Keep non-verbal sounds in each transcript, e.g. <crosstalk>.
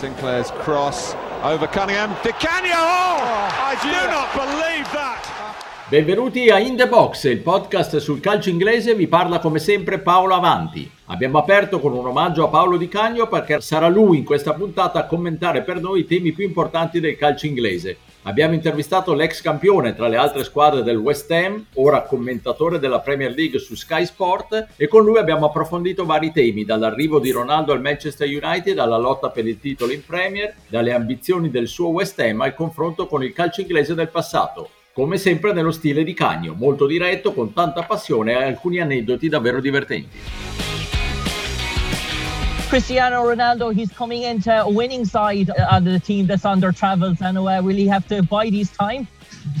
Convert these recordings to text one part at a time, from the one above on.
Sinclair's cross over Cunningham. Di Canio! Oh, I do not believe that! Benvenuti a In The Box, il podcast sul calcio inglese, vi parla come sempre Paolo Avanti. Abbiamo aperto con un omaggio a Paolo Di Cagno perché sarà lui in questa puntata a commentare per noi i temi più importanti del calcio inglese. Abbiamo intervistato l'ex campione tra le altre squadre del West Ham, ora commentatore della Premier League su Sky Sport e con lui abbiamo approfondito vari temi, dall'arrivo di Ronaldo al Manchester United alla lotta per il titolo in Premier, dalle ambizioni del suo West Ham al confronto con il calcio inglese del passato. Come sempre nello stile di Cagno, molto diretto, con tanta passione e alcuni aneddoti davvero divertenti. Cristiano Ronaldo, he's coming into a winning side on the team that's on their travels, and uh, will he have to bide his time?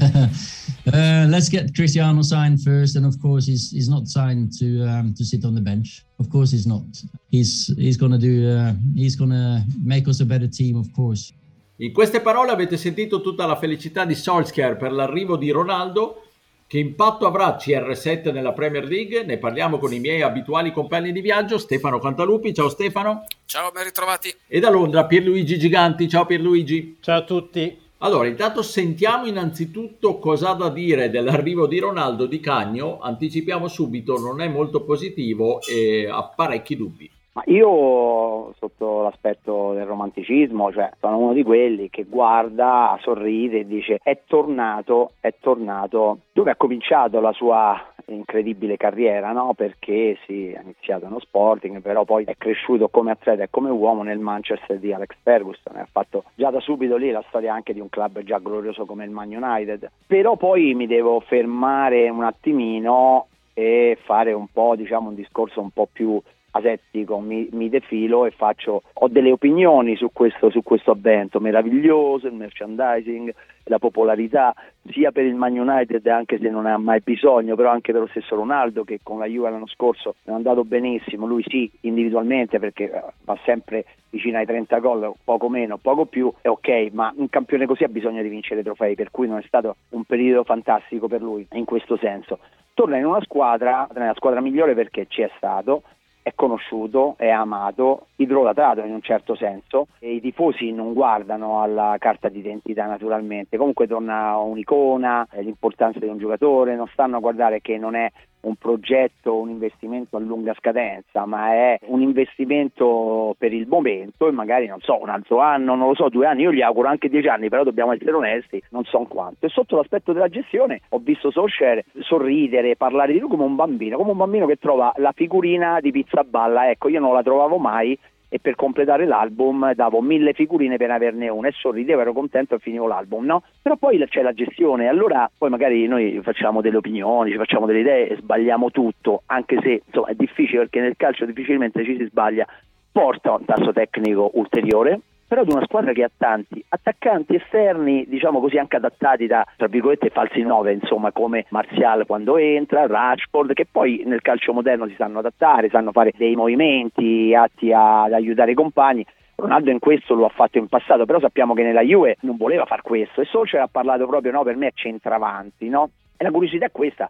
<laughs> uh, let's get Cristiano signed first, and of course, he's he's not signed to um, to sit on the bench. Of course, he's not. He's he's gonna do. Uh, he's gonna make us a better team, of course. In queste parole avete sentito tutta la felicità di Solskjaer per l'arrivo di Ronaldo. Che impatto avrà CR7 nella Premier League? Ne parliamo con i miei abituali compagni di viaggio, Stefano Cantalupi. Ciao Stefano. Ciao, ben ritrovati. E da Londra Pierluigi Giganti. Ciao Pierluigi. Ciao a tutti. Allora, intanto sentiamo innanzitutto cosa ha da dire dell'arrivo di Ronaldo di Cagno. Anticipiamo subito, non è molto positivo e ha parecchi dubbi. Ma io sotto l'aspetto del romanticismo, cioè sono uno di quelli che guarda, sorride e dice è tornato, è tornato dove ha cominciato la sua incredibile carriera, no? perché sì, ha iniziato uno Sporting, però poi è cresciuto come atleta e come uomo nel Manchester di Alex Ferguson, ha fatto già da subito lì la storia anche di un club già glorioso come il Man United, però poi mi devo fermare un attimino e fare un po', diciamo, un discorso un po' più asettico, mi, mi, defilo e faccio, ho delle opinioni su questo, su questo avvento meraviglioso, il merchandising, la popolarità sia per il Man United anche se non ne ha mai bisogno, però anche per lo stesso Ronaldo che con la Juve l'anno scorso è andato benissimo, lui sì individualmente perché eh, va sempre vicino ai 30 gol, poco meno, poco più, è ok, ma un campione così ha bisogno di vincere trofei, per cui non è stato un periodo fantastico per lui in questo senso. Torna in una squadra, nella squadra migliore perché ci è stato, è conosciuto, è amato, idolatrato in un certo senso e i tifosi non guardano alla carta d'identità naturalmente, comunque torna un'icona, l'importanza di un giocatore, non stanno a guardare che non è un progetto, un investimento a lunga scadenza, ma è un investimento per il momento e magari non so, un altro anno, non lo so, due anni, io gli auguro anche dieci anni, però dobbiamo essere onesti, non so quanto. E sotto l'aspetto della gestione ho visto Solskjaer sorridere, parlare di lui come un bambino, come un bambino che trova la figurina di pizza balla, ecco, io non la trovavo mai e per completare l'album davo mille figurine per averne una e sorridevo, ero contento e finivo l'album, no? Però poi c'è la gestione, allora poi magari noi facciamo delle opinioni, ci facciamo delle idee e sbagliamo tutto, anche se insomma è difficile perché nel calcio difficilmente ci si sbaglia, porta un tasso tecnico ulteriore, però di una squadra che ha tanti attaccanti esterni, diciamo così, anche adattati da, tra virgolette, falsi nove, insomma, come Martial quando entra, Rashford, che poi nel calcio moderno si sanno adattare, sanno fare dei movimenti atti ad aiutare i compagni. Ronaldo in questo lo ha fatto in passato, però sappiamo che nella Juve non voleva far questo e Solskjaer ha parlato proprio, no, per me è centravanti, no? E la curiosità è questa,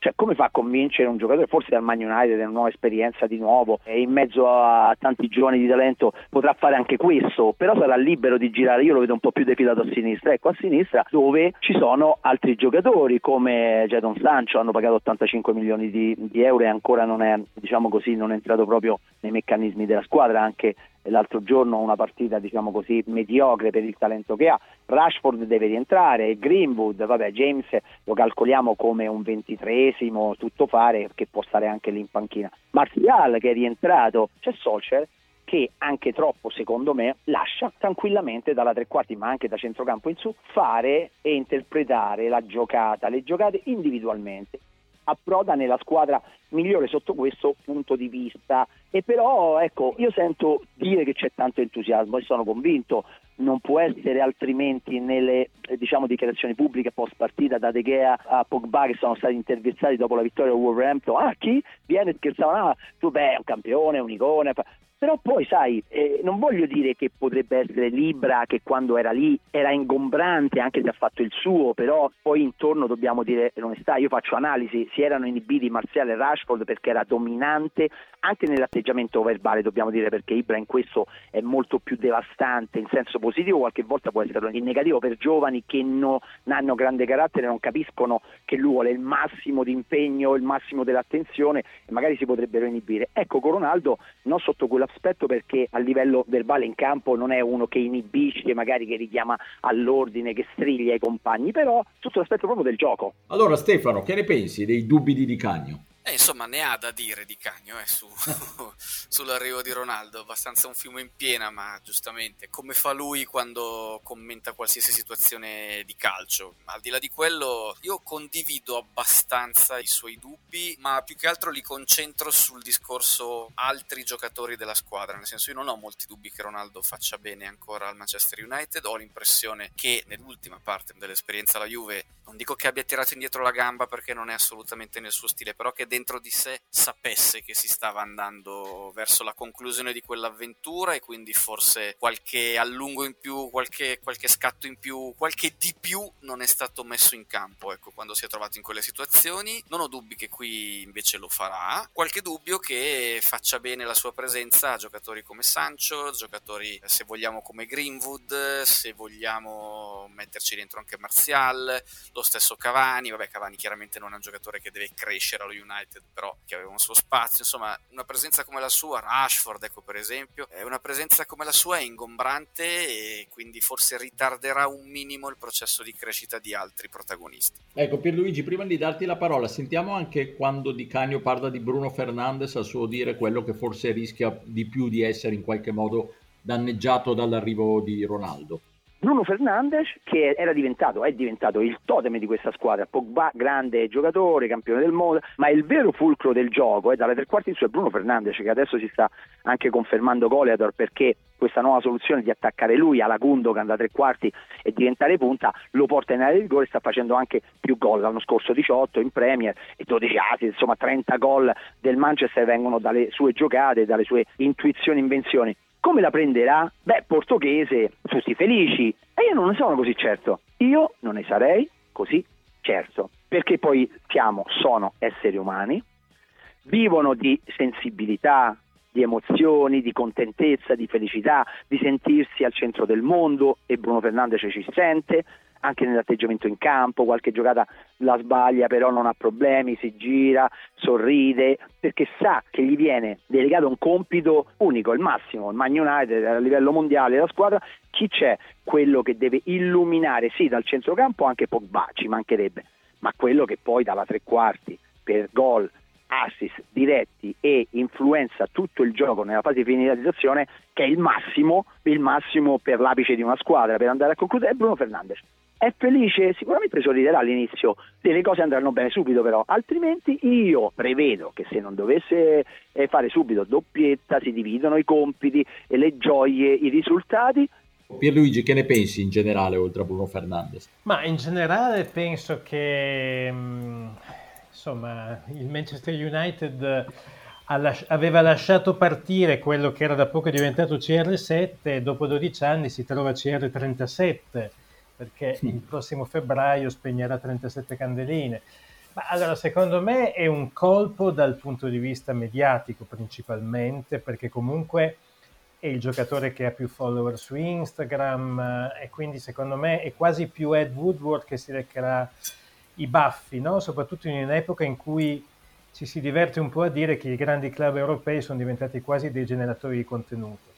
cioè, come fa a convincere un giocatore, forse dal Man United, è una nuova esperienza di nuovo, e in mezzo a tanti giovani di talento potrà fare anche questo, però sarà libero di girare, io lo vedo un po' più defilato a sinistra, ecco a sinistra dove ci sono altri giocatori come Jadon Sancho, hanno pagato 85 milioni di, di euro e ancora non è, diciamo così, non è entrato proprio nei meccanismi della squadra, anche l'altro giorno una partita diciamo così mediocre per il talento che ha. Rashford deve rientrare Greenwood, vabbè James lo calcoliamo come un ventitresimo tutto fare che può stare anche lì in panchina. Martial che è rientrato c'è Solskjaer che anche troppo secondo me lascia tranquillamente dalla tre quarti ma anche da centrocampo in su fare e interpretare la giocata, le giocate individualmente approda nella squadra migliore sotto questo punto di vista. E però ecco, io sento dire che c'è tanto entusiasmo e sono convinto, non può essere altrimenti nelle diciamo, dichiarazioni pubbliche post partita da De Gea a Pogba che sono stati intervistati dopo la vittoria del Wolverhampton. Ah, chi? Viene scherzavano, ah, tu beh, è un campione, un icone. Però poi, sai, eh, non voglio dire che potrebbe essere Libra che quando era lì era ingombrante, anche se ha fatto il suo, però poi intorno dobbiamo dire l'onestà, io faccio analisi, si erano inibiti Marziale e Rashford perché era dominante anche nell'atteggiamento verbale, dobbiamo dire perché Ibra in questo è molto più devastante in senso positivo, qualche volta può essere in negativo per giovani che non hanno grande carattere, non capiscono che lui vuole il massimo di impegno, il massimo dell'attenzione e magari si potrebbero inibire. Ecco, con Ronaldo non sotto quella aspetto perché a livello verbale in campo non è uno che inibisce, magari che richiama all'ordine, che striglia i compagni, però sotto l'aspetto proprio del gioco. Allora Stefano, che ne pensi dei dubbi di Di Cagno? Eh, insomma, ne ha da dire di Cagno eh, su, <laughs> sull'arrivo di Ronaldo, abbastanza un fiume in piena, ma giustamente come fa lui quando commenta qualsiasi situazione di calcio. Al di là di quello, io condivido abbastanza i suoi dubbi, ma più che altro li concentro sul discorso altri giocatori della squadra. Nel senso, io non ho molti dubbi che Ronaldo faccia bene ancora al Manchester United. Ho l'impressione che nell'ultima parte dell'esperienza alla Juve, non dico che abbia tirato indietro la gamba perché non è assolutamente nel suo stile, però che dentro di sé sapesse che si stava andando verso la conclusione di quell'avventura e quindi forse qualche allungo in più, qualche, qualche scatto in più, qualche di più non è stato messo in campo ecco, quando si è trovato in quelle situazioni. Non ho dubbi che qui invece lo farà, qualche dubbio che faccia bene la sua presenza a giocatori come Sancho, giocatori se vogliamo come Greenwood, se vogliamo metterci dentro anche Martial, lo stesso Cavani, vabbè Cavani chiaramente non è un giocatore che deve crescere allo United però che aveva un suo spazio, insomma, una presenza come la sua, Rashford, ecco per esempio, è una presenza come la sua è ingombrante e quindi forse ritarderà un minimo il processo di crescita di altri protagonisti. Ecco Pierluigi, prima di darti la parola, sentiamo anche quando Di Cagno parla di Bruno Fernandes a suo dire quello che forse rischia di più di essere in qualche modo danneggiato dall'arrivo di Ronaldo. Bruno Fernandes che era diventato, è diventato il totem di questa squadra, Pogba grande giocatore, campione del mondo, ma il vero fulcro del gioco è dalle tre quarti in su è Bruno Fernandes che adesso si sta anche confermando Goleador perché questa nuova soluzione di attaccare lui alla Gundogan da tre quarti e diventare punta lo porta in area di gol e sta facendo anche più gol. L'anno scorso 18 in Premier e 12 assi, insomma 30 gol del Manchester vengono dalle sue giocate, dalle sue intuizioni, invenzioni come la prenderà? Beh, portoghese, tutti felici. E io non ne sono così certo. Io non ne sarei così certo. Perché poi siamo, sono esseri umani, vivono di sensibilità, di emozioni, di contentezza, di felicità, di sentirsi al centro del mondo e Bruno Fernandes ci sente, anche nell'atteggiamento in campo, qualche giocata la sbaglia però non ha problemi, si gira, sorride, perché sa che gli viene delegato un compito unico, il massimo, il Man United a livello mondiale la squadra, chi c'è? Quello che deve illuminare sì dal centrocampo anche Pogba, ci mancherebbe, ma quello che poi dalla tre quarti per gol, assist diretti e influenza tutto il gioco nella fase di finalizzazione che è il massimo, il massimo per l'apice di una squadra per andare a concludere è Bruno Fernandes è felice, sicuramente sorriderà all'inizio, le cose andranno bene subito però, altrimenti io prevedo che se non dovesse eh, fare subito doppietta si dividono i compiti e le gioie, i risultati. Pierluigi, che ne pensi in generale oltre a Bruno Fernandes? Ma in generale penso che mm, insomma, il Manchester United aveva lasciato partire quello che era da poco diventato CR7 e dopo 12 anni si trova CR37 perché il prossimo febbraio spegnerà 37 candeline. Ma allora, secondo me è un colpo dal punto di vista mediatico principalmente, perché comunque è il giocatore che ha più follower su Instagram eh, e quindi secondo me è quasi più Ed Woodward che si leccherà i baffi, no? soprattutto in un'epoca in cui ci si diverte un po' a dire che i grandi club europei sono diventati quasi dei generatori di contenuto.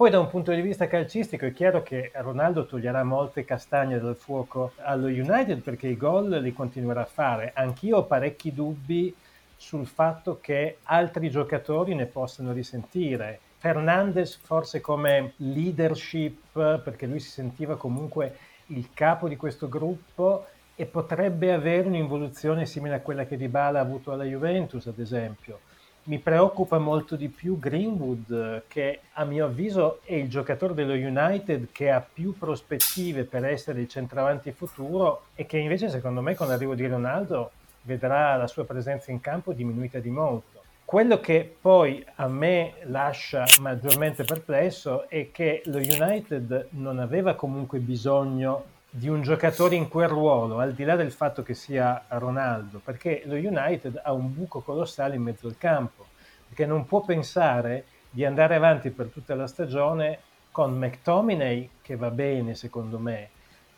Poi da un punto di vista calcistico è chiaro che Ronaldo toglierà molte castagne dal fuoco allo United perché i gol li continuerà a fare. Anch'io ho parecchi dubbi sul fatto che altri giocatori ne possano risentire. Fernandez forse come leadership perché lui si sentiva comunque il capo di questo gruppo e potrebbe avere un'involuzione simile a quella che Dybala ha avuto alla Juventus, ad esempio. Mi preoccupa molto di più Greenwood, che a mio avviso è il giocatore dello United che ha più prospettive per essere il centravanti futuro e che invece secondo me con l'arrivo di Ronaldo vedrà la sua presenza in campo diminuita di molto. Quello che poi a me lascia maggiormente perplesso è che lo United non aveva comunque bisogno di un giocatore in quel ruolo, al di là del fatto che sia Ronaldo, perché lo United ha un buco colossale in mezzo al campo, perché non può pensare di andare avanti per tutta la stagione con McTominay, che va bene secondo me,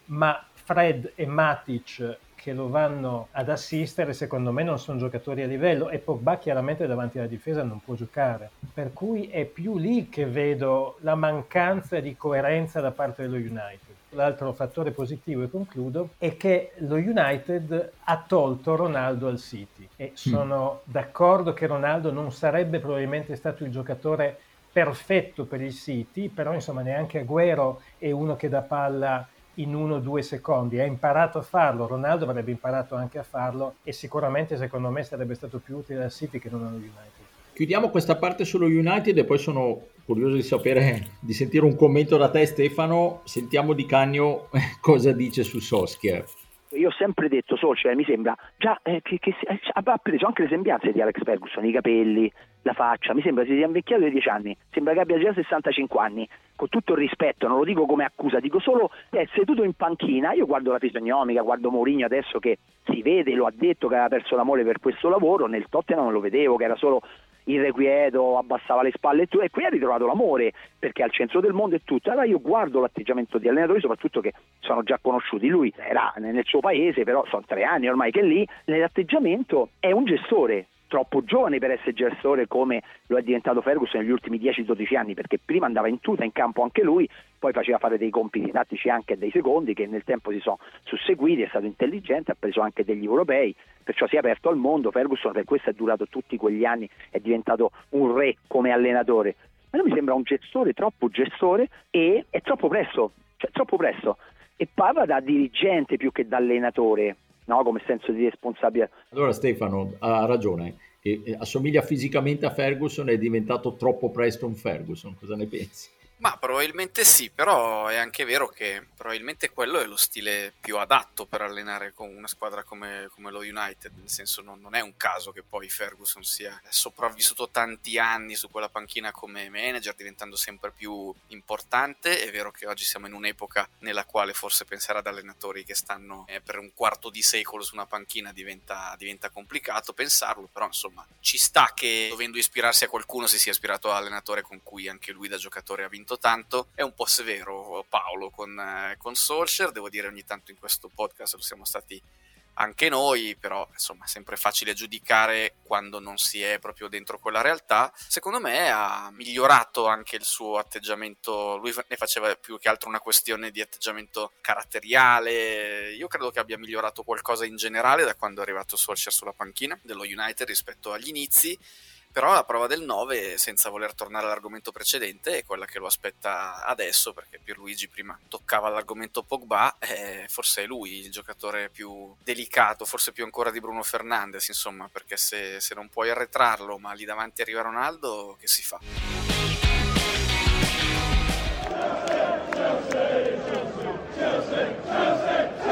ma Fred e Matic che lo vanno ad assistere, secondo me non sono giocatori a livello e Pogba chiaramente davanti alla difesa non può giocare. Per cui è più lì che vedo la mancanza di coerenza da parte dello United. L'altro fattore positivo, e concludo, è che lo United ha tolto Ronaldo al City e mm. sono mm. d'accordo che Ronaldo non sarebbe probabilmente stato il giocatore perfetto per il City, però insomma neanche Agüero è uno che dà palla in uno o due secondi. Ha imparato a farlo, Ronaldo avrebbe imparato anche a farlo e sicuramente secondo me sarebbe stato più utile al City che non allo United. Chiudiamo questa parte sullo United e poi sono curioso di sapere, di sentire un commento da te Stefano. Sentiamo di Cagno <laughs> cosa dice su Soschia. Io ho sempre detto Solskjaer mi sembra già eh, che, che eh, ha preso anche le sembianze di Alex Ferguson, i capelli, la faccia, mi sembra si sia invecchiato di 10 anni, sembra che abbia già 65 anni, con tutto il rispetto, non lo dico come accusa, dico solo è seduto in panchina, io guardo la fisionomica, guardo Mourinho adesso che si vede, lo ha detto che aveva perso l'amore per questo lavoro, nel Tottenham non lo vedevo, che era solo irrequieto, abbassava le spalle e tutto, e qui ha ritrovato l'amore perché è al centro del mondo e tutto. Allora io guardo l'atteggiamento di allenatori, soprattutto che sono già conosciuti. Lui era nel suo paese, però sono tre anni ormai che è lì, nell'atteggiamento è un gestore, troppo giovane per essere gestore come lo è diventato Ferguson negli ultimi 10-12 anni, perché prima andava in tuta in campo anche lui, poi faceva fare dei compiti tattici anche dei secondi che nel tempo si sono susseguiti, è stato intelligente, ha preso anche degli europei, perciò si è aperto al mondo, Ferguson per questo è durato tutti quegli anni, è diventato un re come allenatore. Ma lui mi sembra un gestore, troppo gestore e è troppo presto, cioè troppo presto. E parla da dirigente più che da allenatore no? come senso di responsabilità. Allora Stefano ha ragione, e assomiglia fisicamente a Ferguson, è diventato troppo presto un Ferguson, cosa ne pensi? Ma probabilmente sì, però è anche vero che probabilmente quello è lo stile più adatto per allenare con una squadra come, come lo United, nel senso non, non, è un caso che poi Ferguson sia sopravvissuto tanti anni su quella panchina come manager, diventando sempre più importante. È vero che oggi siamo in un'epoca nella quale forse pensare ad allenatori che stanno eh, per un quarto di secolo su una panchina diventa, diventa complicato pensarlo, però insomma ci sta che dovendo ispirarsi a qualcuno si sia ispirato all'allenatore con cui anche lui da giocatore ha vinto tanto tanto. È un po' severo Paolo con, eh, con Solskjaer, devo dire ogni tanto in questo podcast lo siamo stati anche noi, però insomma è sempre facile giudicare quando non si è proprio dentro quella realtà. Secondo me ha migliorato anche il suo atteggiamento, lui ne faceva più che altro una questione di atteggiamento caratteriale, io credo che abbia migliorato qualcosa in generale da quando è arrivato Solskjaer sulla panchina dello United rispetto agli inizi però la prova del 9, senza voler tornare all'argomento precedente, è quella che lo aspetta adesso, perché Pierluigi prima toccava l'argomento Pogba, eh, forse è lui il giocatore più delicato, forse più ancora di Bruno Fernandes, insomma, perché se, se non puoi arretrarlo, ma lì davanti arriva Ronaldo, che si fa? Chelsea, Chelsea, Chelsea,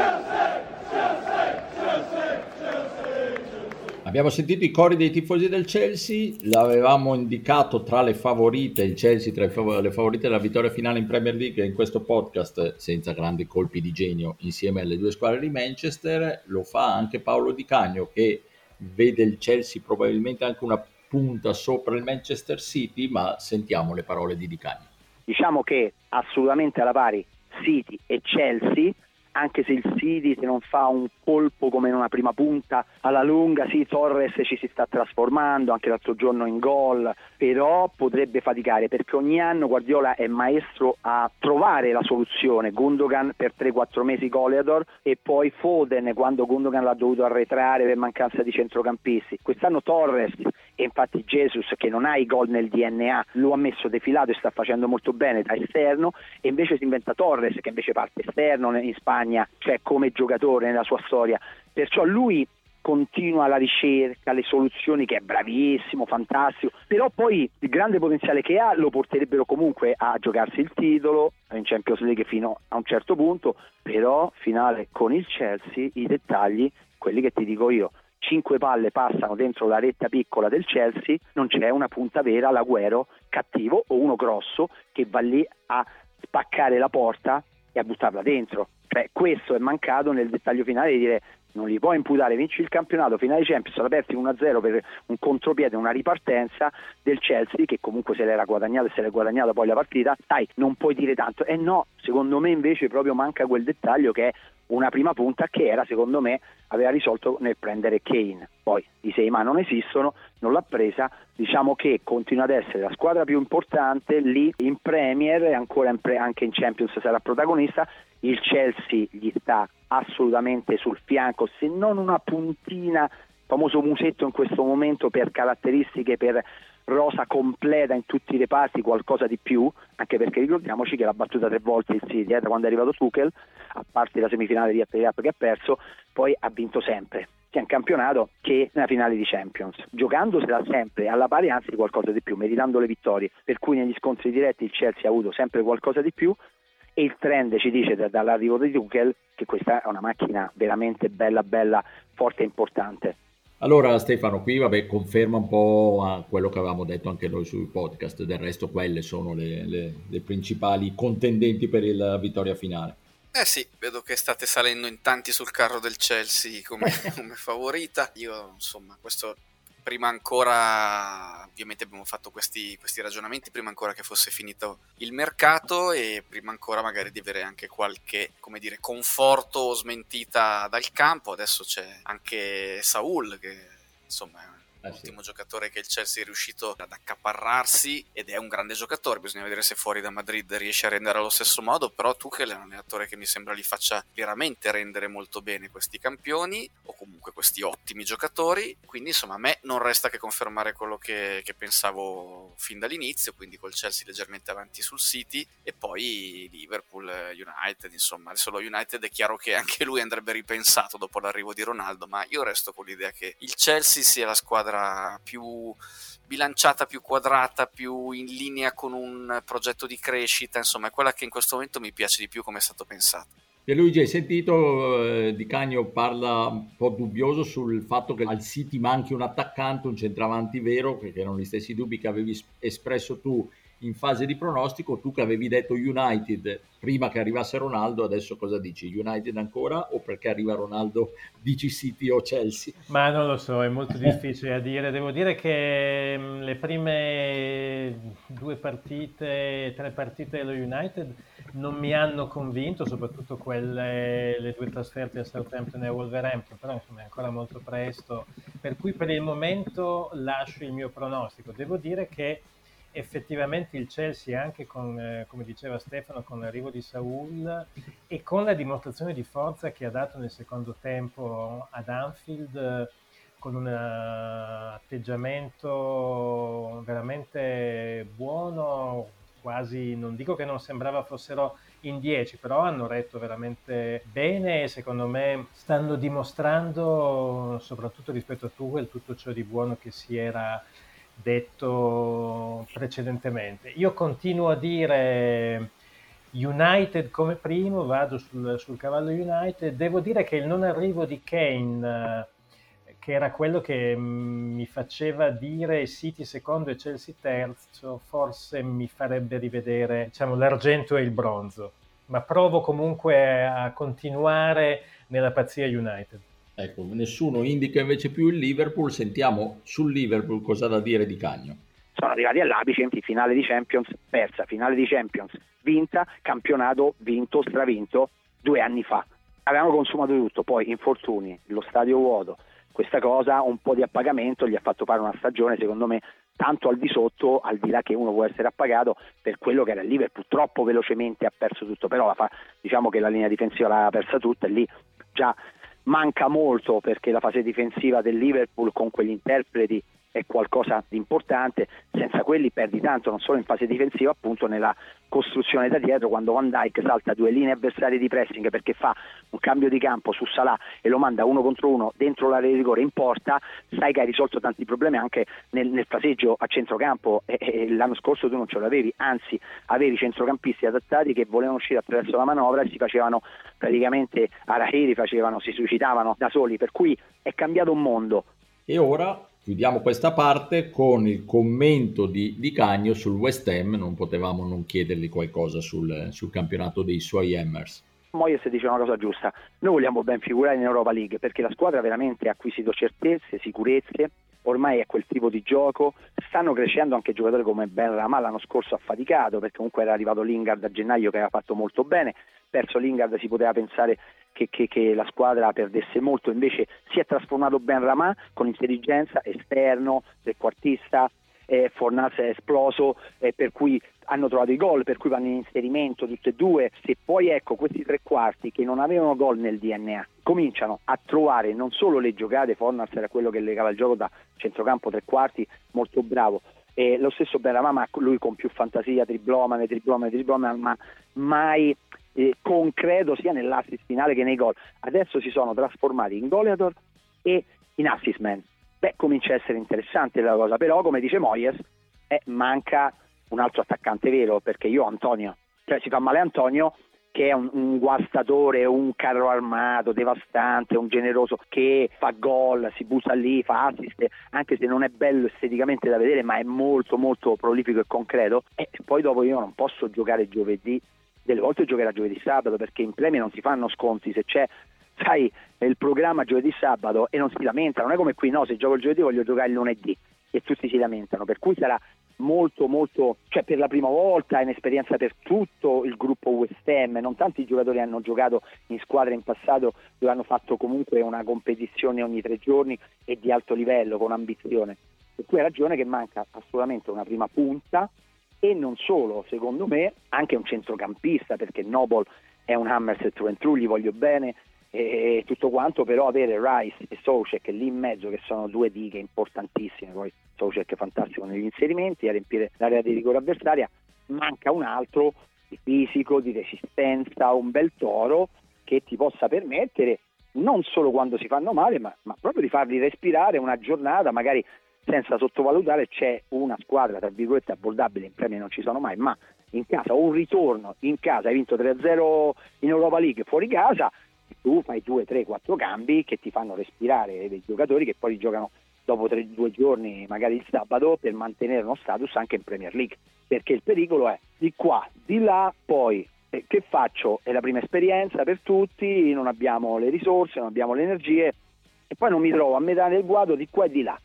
Abbiamo sentito i cori dei tifosi del Chelsea, l'avevamo indicato tra le favorite, il Chelsea tra le favorite della vittoria finale in Premier League in questo podcast, senza grandi colpi di genio, insieme alle due squadre di Manchester, lo fa anche Paolo Di Cagno che vede il Chelsea probabilmente anche una punta sopra il Manchester City, ma sentiamo le parole di Di Cagno. Diciamo che assolutamente alla pari City e Chelsea anche se il City se non fa un colpo come in una prima punta alla lunga, sì Torres ci si sta trasformando anche l'altro giorno in gol, però potrebbe faticare perché ogni anno Guardiola è maestro a trovare la soluzione, Gundogan per 3-4 mesi Goleador e poi Foden quando Gundogan l'ha dovuto arretrare per mancanza di centrocampisti, quest'anno Torres e infatti Jesus che non ha i gol nel DNA lo ha messo defilato e sta facendo molto bene da esterno. E invece si inventa Torres che invece parte esterno in Spagna, cioè come giocatore nella sua storia. Perciò lui continua la ricerca, le soluzioni che è bravissimo, fantastico, però poi il grande potenziale che ha lo porterebbero comunque a giocarsi il titolo in Champions League fino a un certo punto, però finale con il Chelsea i dettagli, quelli che ti dico io, cinque palle passano dentro la retta piccola del Chelsea, non c'è una punta vera, l'Aguero cattivo o uno grosso che va lì a spaccare la porta e a buttarla dentro. Cioè, questo è mancato nel dettaglio finale di dire non li puoi imputare, vinci il campionato, finale Champions, sono aperti 1-0 per un contropiede, una ripartenza del Chelsea che comunque se l'era guadagnato e se l'è guadagnata poi la partita, dai, non puoi dire tanto. E eh no, secondo me invece proprio manca quel dettaglio che è una prima punta che era secondo me aveva risolto nel prendere Kane. Poi i sei ma non esistono, non l'ha presa, diciamo che continua ad essere la squadra più importante lì in Premier e ancora in pre- anche in Champions sarà protagonista. Il Chelsea gli sta assolutamente sul fianco, se non una puntina, famoso musetto in questo momento per caratteristiche, per rosa completa in tutti i reparti, qualcosa di più, anche perché ricordiamoci che l'ha battuta tre volte il City, eh, da quando è arrivato Tuchel, a parte la semifinale di Apple che ha perso, poi ha vinto sempre sia in campionato che nella finale di Champions, giocandosela sempre alla pari, anzi qualcosa di più, meritando le vittorie, per cui negli scontri diretti il Chelsea ha avuto sempre qualcosa di più e il trend ci dice dall'arrivo di Tuchel che questa è una macchina veramente bella, bella, forte e importante. Allora Stefano, qui vabbè, conferma un po' a quello che avevamo detto anche noi sui podcast, del resto quelle sono le, le, le principali contendenti per la vittoria finale. Eh sì, vedo che state salendo in tanti sul carro del Chelsea come, <laughs> come favorita. Io, insomma, questo prima ancora, ovviamente abbiamo fatto questi, questi, ragionamenti prima ancora che fosse finito il mercato e prima ancora magari di avere anche qualche, come dire, conforto o smentita dal campo. Adesso c'è anche Saul che insomma è eh l'ultimo giocatore che il Chelsea è riuscito ad accaparrarsi ed è un grande giocatore, bisogna vedere se fuori da Madrid riesce a rendere allo stesso modo, però Tuchel è un allenatore che mi sembra li faccia veramente rendere molto bene questi campioni o comunque questi ottimi giocatori, quindi insomma a me non resta che confermare quello che, che pensavo fin dall'inizio, quindi col Chelsea leggermente avanti sul City e poi Liverpool, United, insomma adesso lo United è chiaro che anche lui andrebbe ripensato dopo l'arrivo di Ronaldo, ma io resto con l'idea che il Chelsea sia la squadra squadra più bilanciata, più quadrata, più in linea con un progetto di crescita, insomma è quella che in questo momento mi piace di più come è stato pensato. Pierluigi, hai sentito eh, Di Cagno parla un po' dubbioso sul fatto che al City manchi un attaccante, un centravanti vero, perché erano gli stessi dubbi che avevi espresso tu in fase di pronostico, tu che avevi detto United prima che arrivasse Ronaldo, adesso cosa dici? United ancora o perché arriva Ronaldo <laughs> dici City o Chelsea? Ma non lo so, è molto difficile a dire. Devo dire che mm, le prime due partite, tre partite dello United non mi hanno convinto, soprattutto quelle, le due trasferte a Southampton e a Wolverhampton, però insomma è ancora molto presto, per cui per il momento lascio il mio pronostico. Devo dire che effettivamente il Chelsea anche con, eh, come diceva Stefano, con l'arrivo di Saul e con la dimostrazione di forza che ha dato nel secondo tempo ad Anfield con un atteggiamento veramente buono, quasi non dico che non sembrava fossero in 10, però hanno retto veramente bene e secondo me stanno dimostrando, soprattutto rispetto a Tuchel, tutto ciò di buono che si era detto precedentemente. Io continuo a dire United come primo, vado sul, sul cavallo United. Devo dire che il non arrivo di Kane, eh, che era quello che mi faceva dire City secondo e Chelsea terzo, forse mi farebbe rivedere diciamo, l'argento e il bronzo. Ma provo comunque a continuare nella pazzia United. Ecco, nessuno indica invece più il Liverpool, sentiamo sul Liverpool cosa da dire di Cagno. Sono arrivati all'apice, finale di Champions persa, finale di Champions vinta, campionato vinto, stravinto due anni fa. Avevano consumato tutto, poi infortuni, lo stadio vuoto, questa cosa, un po' di appagamento gli ha fatto fare una stagione secondo me tanto al di sotto, al di là che uno può essere appagato per quello che era il Liverpool, troppo velocemente ha perso tutto, però fa, diciamo che la linea difensiva l'ha persa tutta e lì già manca molto perché la fase difensiva del Liverpool con quegli interpreti è qualcosa di importante, senza quelli perdi tanto non solo in fase difensiva, appunto nella costruzione da dietro quando Van Dyke salta due linee avversarie di pressing perché fa un cambio di campo su Salah e lo manda uno contro uno dentro l'area di rigore in porta, sai che hai risolto tanti problemi anche nel, nel fraseggio a centrocampo e, e l'anno scorso tu non ce l'avevi, anzi avevi centrocampisti adattati che volevano uscire attraverso la manovra e si facevano praticamente a Rahiri, facevano, si suicidavano da soli, per cui è cambiato un mondo. E ora Chiudiamo questa parte con il commento di, di Cagno sul West Ham, non potevamo non chiedergli qualcosa sul, sul campionato dei suoi Hammers. Moyes dice una cosa giusta, noi vogliamo ben figurare in Europa League perché la squadra veramente ha acquisito certezze, sicurezze, ormai è quel tipo di gioco, stanno crescendo anche giocatori come Ben Rama l'anno scorso ha faticato perché comunque era arrivato Lingard a gennaio che aveva fatto molto bene, perso Lingard si poteva pensare che, che, che, la squadra perdesse molto, invece si è trasformato Ben Ramà con intelligenza, esterno, trequartista, eh, Fornas è esploso, eh, per cui hanno trovato i gol, per cui vanno in inserimento tutte e due. Se poi ecco questi tre quarti che non avevano gol nel DNA cominciano a trovare non solo le giocate, Fornas era quello che legava il gioco da centrocampo tre quarti, molto bravo. E lo stesso Benramà, ma lui con più fantasia, triblomane, triblomane, triblomane, ma mai eh, concreto sia nell'assist finale che nei gol. Adesso si sono trasformati in goleador e in assist man. Beh, comincia a essere interessante la cosa, però come dice Moyes, eh, manca un altro attaccante vero, perché io Antonio, cioè si fa male Antonio che è un, un, guastatore, un carro armato devastante, un generoso che fa gol, si butta lì, fa assist, anche se non è bello esteticamente da vedere, ma è molto molto prolifico e concreto. E poi dopo io non posso giocare giovedì delle volte giocherà giovedì sabato perché in premi non si fanno sconti, se c'è sai, il programma giovedì sabato e non si lamenta, non è come qui, no, se gioco il giovedì voglio giocare il lunedì e tutti si lamentano, per cui sarà molto molto, cioè per la prima volta è un'esperienza per tutto il gruppo West Ham, non tanti giocatori hanno giocato in squadre in passato dove hanno fatto comunque una competizione ogni tre giorni e di alto livello, con ambizione, per cui è ragione che manca assolutamente una prima punta e non solo, secondo me, anche un centrocampista, perché Noble è un Hammers through and through, gli voglio bene e tutto quanto, però avere Rice e Socek lì in mezzo che sono due dighe importantissime, poi Socek è fantastico negli inserimenti, a riempire l'area di rigore avversaria, manca un altro di fisico, di resistenza, un bel toro che ti possa permettere non solo quando si fanno male, ma, ma proprio di farli respirare una giornata, magari senza sottovalutare c'è una squadra tra virgolette abbordabile, in premi non ci sono mai, ma in casa un ritorno in casa, hai vinto 3-0 in Europa League fuori casa, tu fai 2, 3, 4 cambi che ti fanno respirare dei giocatori che poi giocano dopo tre, due giorni, magari il sabato, per mantenere uno status anche in Premier League. Perché il pericolo è di qua, di là, poi eh, che faccio? È la prima esperienza per tutti, non abbiamo le risorse, non abbiamo le energie e poi non mi trovo a metà del guado di qua e di là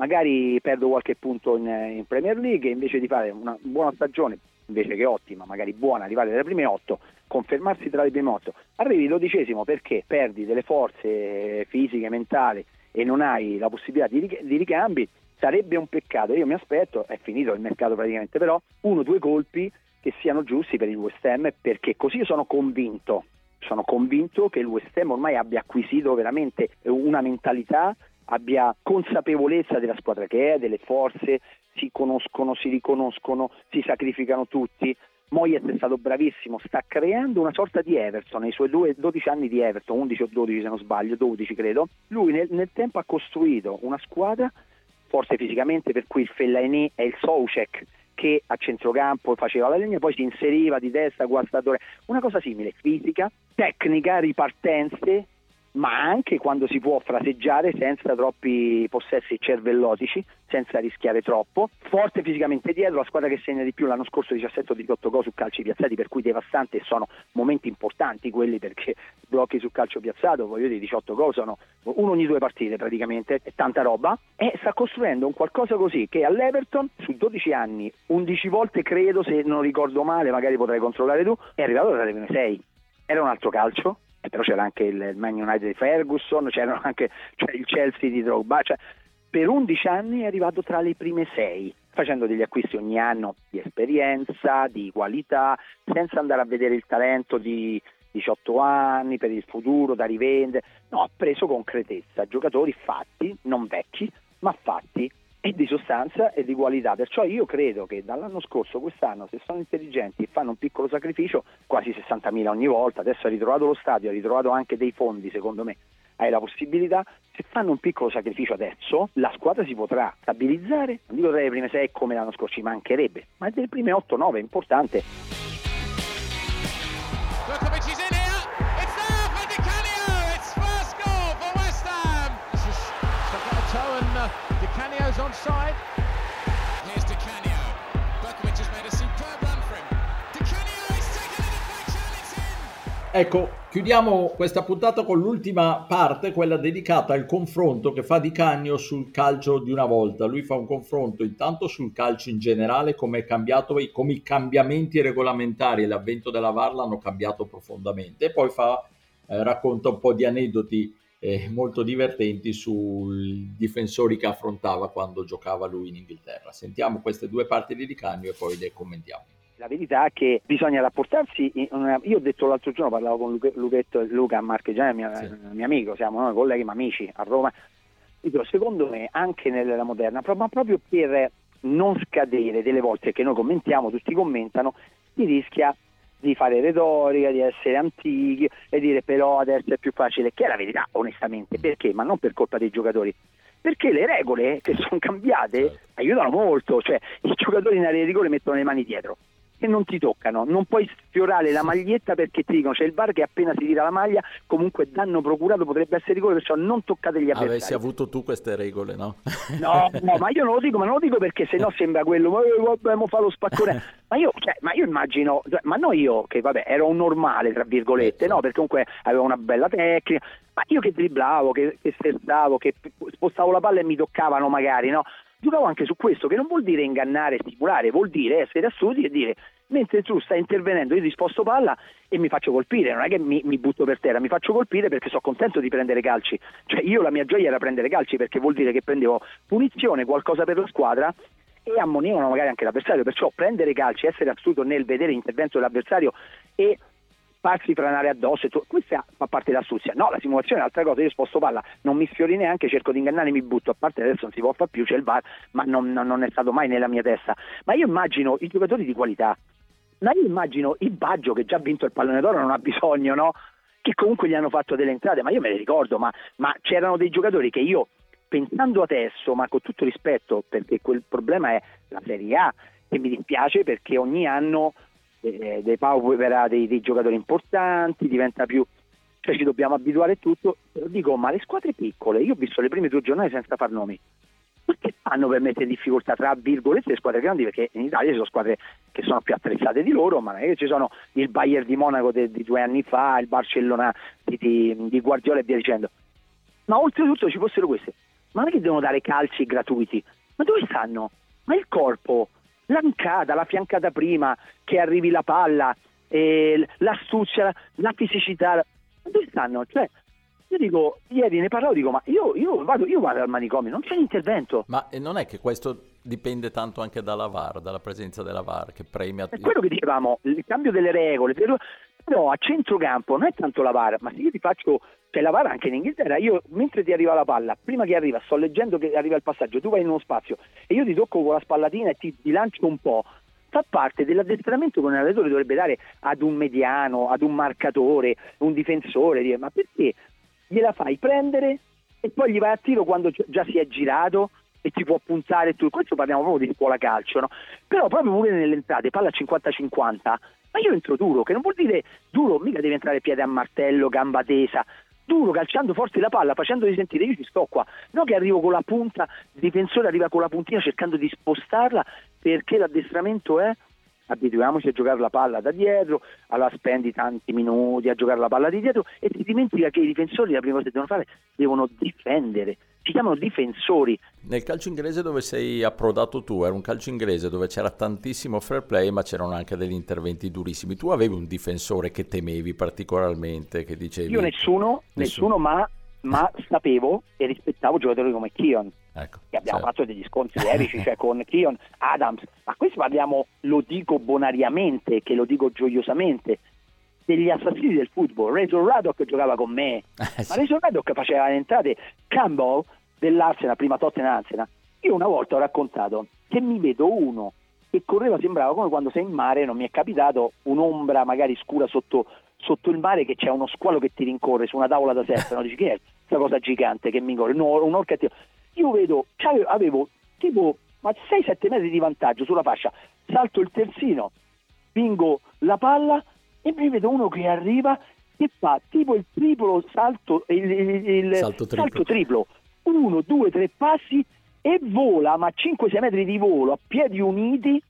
magari perdo qualche punto in, in Premier League e invece di fare una buona stagione, invece che ottima, magari buona, arrivare dalle prime otto, confermarsi tra le prime otto, arrivi dodicesimo perché perdi delle forze fisiche, mentali e non hai la possibilità di, di ricambi, sarebbe un peccato. Io mi aspetto, è finito il mercato praticamente, però uno o due colpi che siano giusti per il West Ham perché così sono convinto sono convinto che il West Ham ormai abbia acquisito veramente una mentalità abbia consapevolezza della squadra che è, delle forze, si conoscono, si riconoscono, si sacrificano tutti. Moyet è stato bravissimo, sta creando una sorta di Everton, nei suoi due, 12 anni di Everton, 11 o 12 se non sbaglio, 12 credo, lui nel, nel tempo ha costruito una squadra, forse fisicamente, per cui il Fellaini è il Soucek, che a centrocampo faceva la linea, poi si inseriva di destra, guardatore, una cosa simile, fisica, tecnica, ripartenze, ma anche quando si può fraseggiare senza troppi possessi cervellotici, senza rischiare troppo. Forte fisicamente dietro, la squadra che segna di più l'anno scorso 17 o 18 gol su calci piazzati, per cui devastante sono momenti importanti quelli perché blocchi su calcio piazzato, voglio dire 18 gol sono uno ogni due partite praticamente, è tanta roba e sta costruendo un qualcosa così che all'Everton su 12 anni, 11 volte credo, se non ricordo male, magari potrai controllare tu, è arrivato le prime 6. Era un altro calcio, però c'era anche il Man United di Ferguson, c'era anche cioè il Chelsea di Drogba, cioè, per 11 anni è arrivato tra le prime 6 facendo degli acquisti ogni anno di esperienza, di qualità, senza andare a vedere il talento di 18 anni per il futuro da rivendere, no, ha preso concretezza, giocatori fatti, non vecchi, ma fatti e di sostanza e di qualità. Perciò io credo che dall'anno scorso, quest'anno, se sono intelligenti e fanno un piccolo sacrificio, quasi 60.000 ogni volta, adesso ha ritrovato lo stadio, ha ritrovato anche dei fondi, secondo me, hai la possibilità, se fanno un piccolo sacrificio adesso, la squadra si potrà stabilizzare, non dico tra le prime 6 come l'anno scorso, ci mancherebbe, ma delle prime 8-9 è importante. Uh, Di Canio's onside. Here's Di Canio. Berkovic has made a superb run for him. Di Canio is. It's in. Ecco, chiudiamo questa puntata con l'ultima parte, quella dedicata al confronto che fa Di Cagno sul calcio di una volta. Lui fa un confronto intanto sul calcio in generale, come è cambiato, come i cambiamenti regolamentari e l'avvento della VAR l'hanno cambiato profondamente, e poi fa, eh, racconta un po' di aneddoti eh, molto divertenti sui difensori che affrontava quando giocava lui in Inghilterra. Sentiamo queste due parti di Di Cagno e poi le commentiamo. La verità è che bisogna rapportarsi, una- io ho detto l'altro giorno, parlavo con Luca, Luchetto- Luca Marchegiani, mio, Sì. mio amico, siamo noi colleghi ma amici a Roma, dico secondo me anche nella moderna, ma proprio per non scadere delle volte che noi commentiamo, tutti commentano, si rischia di fare retorica, di essere antichi e dire però adesso è più facile, che è la verità onestamente, perché? Ma non per colpa dei giocatori, perché le regole che sono cambiate Certo. aiutano molto, cioè i giocatori in area di rigore mettono le mani dietro e non ti toccano, non puoi sfiorare la maglietta perché ti dicono c'è il bar che appena si tira la maglia comunque danno procurato potrebbe essere rigore perciò non toccate gli avversari. Avessi avuto tu queste regole, no? No, <laughs> no, ma io non lo dico, ma non lo dico perché sennò sembra quello, ma eh, vabbè, mo fa lo spaccone. <laughs> Ma io, cioè, ma io immagino, cioè, ma non io che vabbè, ero un normale, tra virgolette, no, perché comunque avevo una bella tecnica, ma io che dribblavo, che, che sterzavo, che spostavo la palla e mi toccavano magari, no? Giocavo anche su questo, che non vuol dire ingannare e stimolare, vuol dire essere astuti e dire mentre tu stai intervenendo io ti sposto palla e mi faccio colpire, non è che mi, mi butto per terra, mi faccio colpire perché sono contento di prendere calci, cioè io la mia gioia era prendere calci perché vuol dire che prendevo punizione, qualcosa per la squadra e ammonivano magari anche l'avversario, perciò prendere calci, essere astuto nel vedere l'intervento dell'avversario e farsi franare addosso, tu- questa fa parte dell'astuzia. No, la simulazione è un'altra cosa, io sposto palla, non mi sfiori neanche, cerco di ingannare, mi butto, a parte adesso non si può fare più, c'è il VAR, ma non, non- non è stato mai nella mia testa. Ma io immagino i giocatori di qualità, ma io immagino il Baggio che già ha vinto il pallone d'oro, non ha bisogno, no? Che comunque gli hanno fatto delle entrate, ma io me le ricordo, ma, ma c'erano dei giocatori che io, pensando adesso, ma con tutto rispetto, perché quel problema è la Serie A, che mi dispiace perché ogni anno eh, dei paupera dei, dei giocatori importanti, diventa più cioè ci dobbiamo abituare a tutto. Dico, ma le squadre piccole, io ho visto le prime due giornate senza far nomi. Che fanno per mettere in difficoltà tra virgolette le squadre grandi? Perché in Italia ci sono squadre che sono più attrezzate di loro, ma ci sono il Bayern di Monaco de- di due anni fa, il Barcellona di, di- di Guardiola e via dicendo. Ma oltretutto ci fossero queste. Ma non è che devono dare calci gratuiti? Ma dove stanno? Ma il corpo, l'ancata, la fiancata prima, che arrivi la palla, eh, l'astuzia, la, fisicità. Dove stanno? Cioè, io dico, ieri ne parlavo, dico, ma io, io vado, io vado al manicomio, non c'è l'intervento. Ma eh, non è che questo dipende tanto anche dalla VAR, dalla presenza della VAR che premia... È quello che dicevamo, il cambio delle regole, però a centrocampo non è tanto la VAR, ma se io ti faccio, c'è la VAR anche in Inghilterra, io mentre ti arriva la palla, prima che arriva, sto leggendo che arriva il passaggio, tu vai in uno spazio e io ti tocco con la spallatina e ti, ti lancio un po', fa parte dell'addestramento che un allenatore dovrebbe dare ad un mediano, ad un marcatore, un difensore, dire, ma perché gliela fai prendere e poi gli vai a tiro quando gi- già si è girato e ti può puntare tu. Questo parliamo proprio di scuola calcio, no? Però proprio pure nelle entrate, palla 50-50, ma io entro duro, che non vuol dire duro, mica devi entrare piede a martello, gamba tesa. Duro, calciando forte la palla, facendoti sentire io ci sto qua, non che arrivo con la punta, il difensore arriva con la puntina cercando di spostarla perché l'addestramento è abituiamoci a giocare la palla da dietro, allora spendi tanti minuti a giocare la palla di dietro e ti dimentica che i difensori la prima cosa che devono fare devono difendere, si chiamano difensori. Nel calcio inglese dove sei approdato tu, era un calcio inglese dove c'era tantissimo fair play ma c'erano anche degli interventi durissimi. Tu avevi un difensore che temevi particolarmente, che dicevi... Io nessuno, nessuno, ma, ma sapevo e rispettavo giocatori come Kion. Ecco, che abbiamo certo. fatto degli scontri <laughs> epici, cioè con Kion, Adams, ma questo parliamo, lo dico bonariamente, che lo dico gioiosamente, degli assassini del football. Razor Raddock giocava con me, Eh, ma. Razor Raddock faceva le entrate, Campbell dell'Arsenal, prima Tottenham Arsenal, Io una volta ho raccontato che mi vedo uno che correva, sembrava come quando sei in mare, non mi è capitato un'ombra magari scura sotto, sotto il mare che c'è uno squalo che ti rincorre su una tavola da surf, no? <laughs> dici che è questa cosa gigante che mi corre, no, un'orca che... Io vedo, avevo, avevo tipo ma 6-7 metri di vantaggio sulla fascia, salto il terzino, spingo la palla e mi vedo uno che arriva e fa tipo il triplo salto, il, il, il salto, triplo. salto triplo, uno, due, tre passi e vola, ma 5-6 metri di volo a piedi uniti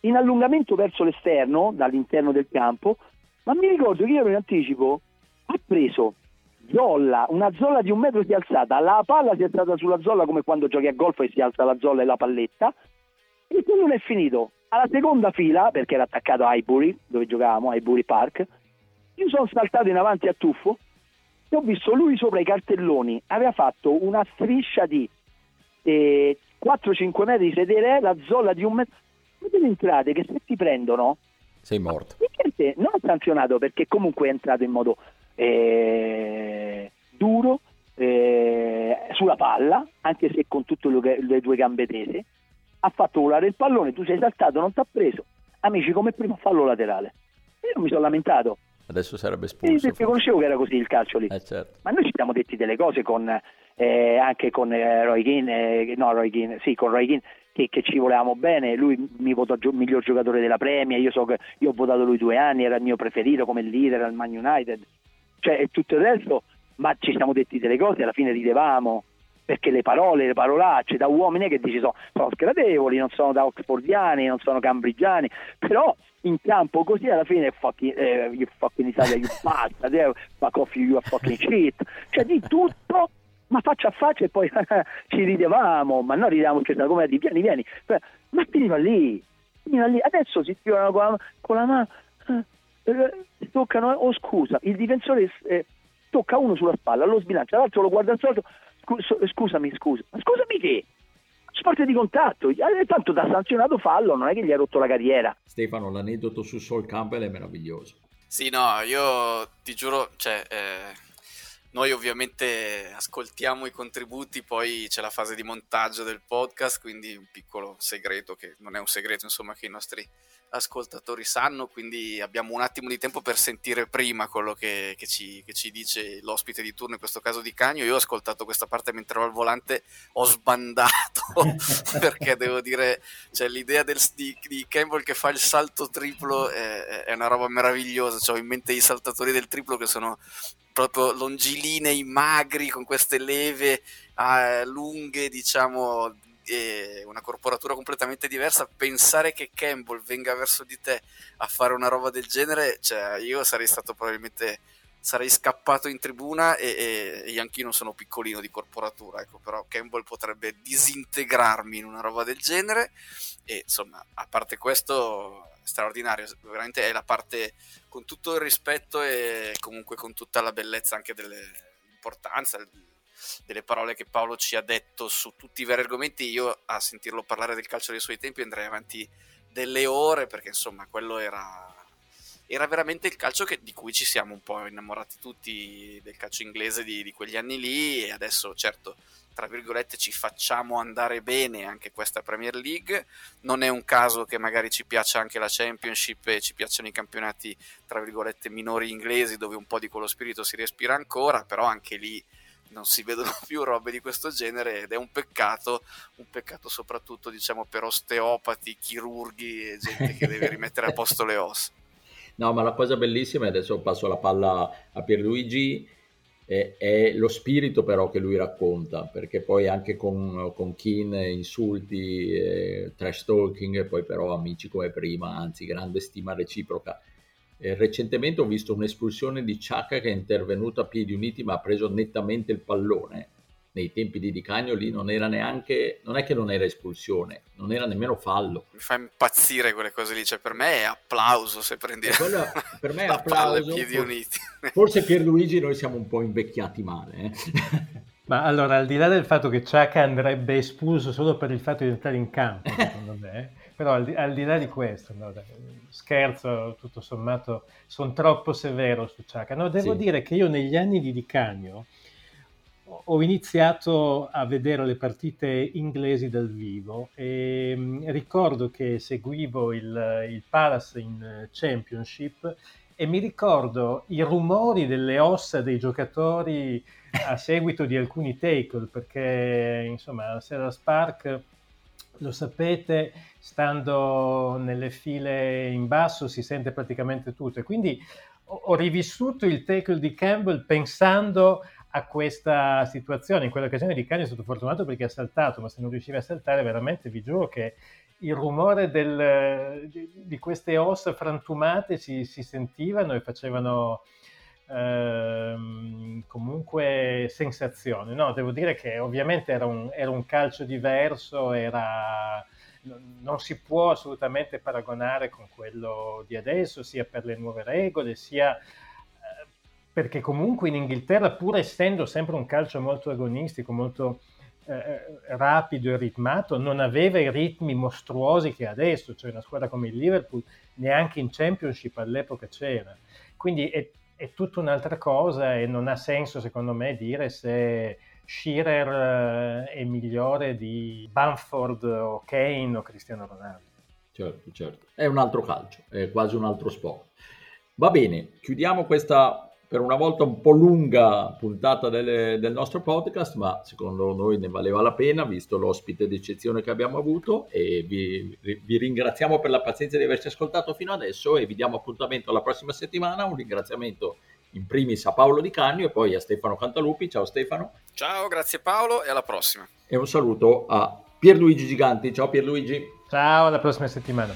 in allungamento verso l'esterno, dall'interno del campo, ma mi ricordo che io ero in anticipo, ha preso zolla, una zolla di un metro si è alzata, la palla si è alzata sulla zolla come quando giochi a golf e si alza la zolla e la palletta, e quello non è finito. Alla seconda fila, perché era attaccato a Highbury, dove giocavamo, a Highbury Park, io sono saltato in avanti a tuffo e ho visto lui sopra i cartelloni, aveva fatto una striscia di eh, 4-5 metri di sedere, la zolla di un metro. Delle entrate che se ti prendono... Sei morto. Non sanzionato perché comunque è entrato in modo eh, duro, eh, sulla palla, anche se con tutte le, le due gambe tese, ha fatto volare il pallone, tu sei saltato, non ti ha preso, amici come prima fallo laterale. Io mi sono lamentato. Adesso sarebbe espulso. Sì, perché conoscevo che era così il calcio lì. Eh, certo. Ma noi ci siamo detti delle cose con, eh, anche con eh, Roy Keane, eh, no Roy Keane, sì, con Roy Keane, che, che, ci volevamo bene, lui mi votò gio- miglior giocatore della Premier, io so che io ho votato lui due anni, era il mio preferito come leader al Man United, cioè e tutto il resto, ma ci siamo detti delle cose, alla fine ridevamo, perché le parole, le parolacce da uomini che dici sono, sono sgradevoli, non sono da oxfordiani, non sono cambridgiani, però in campo così alla fine fucking, eh, you fucking Italia, you <laughs> bastard, eh, fuck off you, you fucking shit, cioè di tutto ma faccia a faccia e poi <laughs> ci ridevamo, ma non ridevamo scherzando come di vieni, vieni, ma finiva lì, finiva lì, adesso si tirano con la, con la mano, eh, toccano, oh scusa, il difensore eh, tocca uno sulla spalla, lo sbilancia, l'altro lo guarda al solito, scusami, scusa, ma scusami che? Sport di contatto, eh, tanto da sanzionato fallo, non è che gli ha rotto la carriera. Stefano, l'aneddoto su Sol Campbell è meraviglioso. Sì, no, io ti giuro, cioè, eh, noi ovviamente ascoltiamo i contributi, poi c'è la fase di montaggio del podcast, quindi un piccolo segreto che non è un segreto, insomma, che i nostri ascoltatori sanno, quindi abbiamo un attimo di tempo per sentire prima quello che, che, ci, che, ci, dice l'ospite di turno, in questo caso di Cagno. Io ho ascoltato questa parte mentre ero al volante, ho sbandato <laughs> perché devo dire, cioè, l'idea del, di, di, Campbell che fa il salto triplo è, è una roba meravigliosa. Cioè, ho in mente i saltatori del triplo che sono proprio longilinei, magri, con queste leve eh, lunghe, diciamo, una corporatura completamente diversa. Pensare che Campbell venga verso di te a fare una roba del genere, cioè io sarei stato probabilmente sarei scappato in tribuna e, e io anch'io non sono piccolino di corporatura, ecco, però Campbell potrebbe disintegrarmi in una roba del genere e insomma, a parte questo straordinario, veramente è la parte con tutto il rispetto e comunque con tutta la bellezza anche dell'importanza delle parole che Paolo ci ha detto su tutti i vari argomenti. Io a sentirlo parlare del calcio dei suoi tempi andrei avanti delle ore perché insomma quello era, era veramente il calcio che, di cui ci siamo un po' innamorati tutti del calcio inglese di, di quegli anni lì e adesso certo tra virgolette ci facciamo andare bene anche questa Premier League. Non è un caso che magari ci piaccia anche la Championship e ci piacciono i campionati tra virgolette minori inglesi dove un po' di quello spirito si respira ancora, però anche lì non si vedono <laughs> più robe di questo genere ed è un peccato, un peccato soprattutto diciamo per osteopati, chirurghi e gente che deve rimettere a posto le ossa. <laughs> No, ma la cosa bellissima, e adesso passo la palla a Pierluigi, è, è, lo spirito però che lui racconta, perché poi anche con, con Keane insulti, eh, trash talking, e poi però amici come prima, anzi grande stima reciproca. Eh, recentemente ho visto un'espulsione di Ciacca che è intervenuto a piedi uniti ma ha preso nettamente il pallone nei tempi di Di Cagno lì non era neanche, non è che non era espulsione, non era nemmeno fallo. Mi fa impazzire quelle cose lì, cioè per me è applauso se prendi quello, <laughs> per me è applauso, piedi uniti. <laughs> Forse Pierluigi noi siamo un po' invecchiati male. Eh? <laughs> Ma allora, al di là del fatto che Ciacca andrebbe espulso solo per il fatto di entrare in campo, secondo me, però al di, al di là di questo, no, scherzo, tutto sommato, sono troppo severo su Ciacca. No, devo sì. dire che io negli anni di Di Cagno, ho iniziato a vedere le partite inglesi dal vivo e mm, ricordo che seguivo il, il Palace in Championship e mi ricordo i rumori delle ossa dei giocatori a <laughs> seguito di alcuni tackle perché insomma Sarah Spark lo sapete stando nelle file in basso si sente praticamente tutto e quindi ho rivissuto il tackle di Campbell pensando a questa situazione. In quell'occasione Cani è stato fortunato perché ha saltato, ma se non riusciva a saltare, veramente vi giuro che il rumore del, di, di, queste ossa frantumate si, si sentivano e facevano ehm, comunque sensazione. No, devo dire che ovviamente era un, era un calcio diverso, era, non si può assolutamente paragonare con quello di adesso, sia per le nuove regole, sia perché comunque in Inghilterra, pur essendo sempre un calcio molto agonistico, molto eh, eh, rapido e ritmato, non aveva i ritmi mostruosi che adesso, cioè una squadra come il Liverpool neanche in Championship all'epoca c'era. Quindi è, è tutta un'altra cosa e non ha senso secondo me dire se Shearer eh, è migliore di Bamford o Kane o Cristiano Ronaldo. Certo, certo. È un altro calcio, è quasi un altro sport. Va bene, chiudiamo questa per una volta un po' lunga puntata delle, del nostro podcast, ma secondo noi ne valeva la pena, visto l'ospite d'eccezione che abbiamo avuto e vi, vi, ringraziamo per la pazienza di averci ascoltato fino adesso e vi diamo appuntamento alla prossima settimana. Un ringraziamento in primis a Paolo Di Cagno e poi a Stefano Cantalupi. Ciao Stefano. Ciao, grazie Paolo e alla prossima. E un saluto a Pierluigi Giganti. Ciao Pierluigi. Ciao, alla prossima settimana.